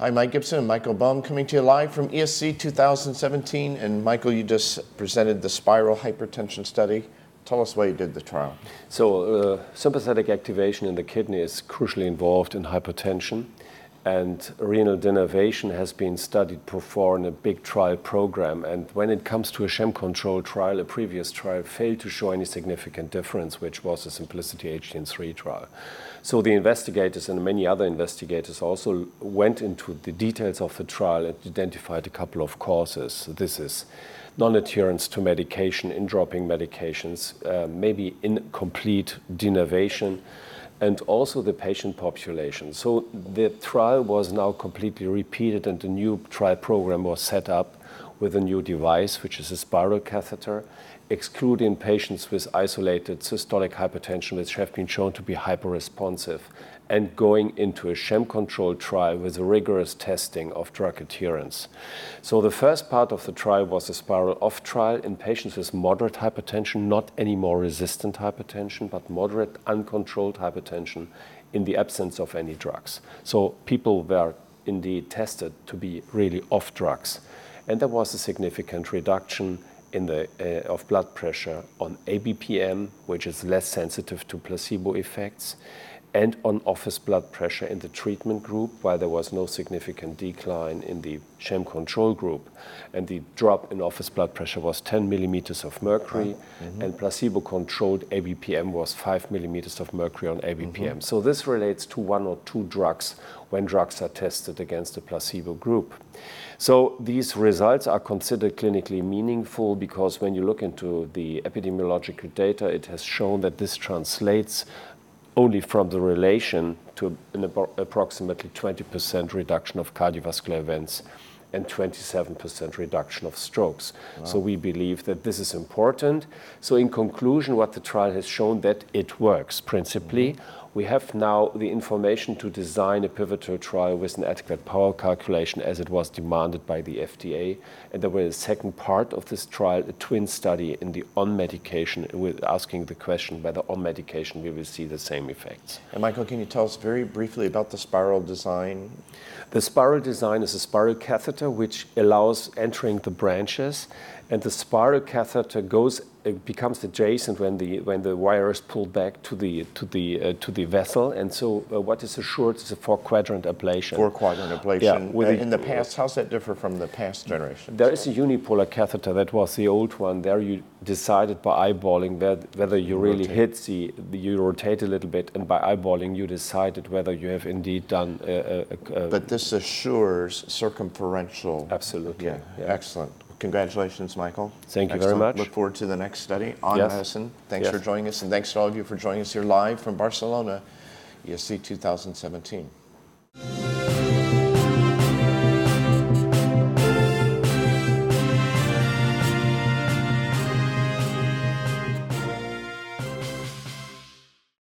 Hi, Mike Gibson and Michael Böhm coming to you live from ESC 2017. And Michael, you just presented the SPYRAL hypertension study. Tell us why you did the trial. So, uh, sympathetic activation in the kidney is crucially involved in hypertension, and renal denervation has been studied before in a big trial program. And when it comes to a sham control trial, a previous trial failed to show any significant difference, which was the SYMPLICITY HTN3 trial. So the investigators and many other investigators also went into the details of the trial and identified a couple of causes. This is non-adherence to medication, in dropping medications, uh, maybe incomplete denervation, and also the patient population. So the trial was now completely repeated, and a new trial program was set up with a new device, which is a spiral catheter, excluding patients with isolated systolic hypertension, which have been shown to be hyperresponsive, and going into a sham control trial with rigorous testing of drug adherence. So the first part of the trial was a SPYRAL OFF trial in patients with moderate hypertension, not anymore resistant hypertension, but moderate uncontrolled hypertension in the absence of any drugs. So people were indeed tested to be really off drugs. And there was a significant reduction in the, uh, of blood pressure on ABPM, which is less sensitive to placebo effects, and on office blood pressure in the treatment group, while there was no significant decline in the sham control group. And the drop in office blood pressure was 10 millimeters of mercury, mm-hmm. and placebo controlled ABPM was 5 millimeters of mercury on ABPM. Mm-hmm. So this relates to one or two drugs when drugs are tested against a placebo group. So these results are considered clinically meaningful because when you look into the epidemiological data, it has shown that this translates only from the relation to an approximately 20% reduction of cardiovascular events and 27% reduction of strokes. Wow. So we believe that this is important. So in conclusion, what the trial has shown that it works principally. Mm-hmm we have now the information to design a pivotal trial with an adequate power calculation as it was demanded by the FDA. And there was a second part of this trial, a twin study in the on medication, with asking the question whether on medication we will see the same effects. And Michael, can you tell us very briefly about the spiral design? The spiral design is a spiral catheter which allows entering the branches, and the spiral catheter goes it becomes adjacent when the when the wire is pulled back to the to the uh, to the vessel, and so uh, what is assured is a four quadrant ablation. Four quadrant ablation. Yeah, with uh, in the past, how's that differ from the past generation? There is a unipolar catheter that was the old one. There you decided by eyeballing whether you really rotate. hit the you rotate a little bit, and by eyeballing you decided whether you have indeed done. A, a, a but this assures circumferential. Absolutely. Yeah, yeah. excellent. Congratulations, Michael. Thank you Excellent. very much. Look forward to the next study on yes. medicine. Thanks yes. for joining us, and thanks to all of you for joining us here live from Barcelona, ESC 2017.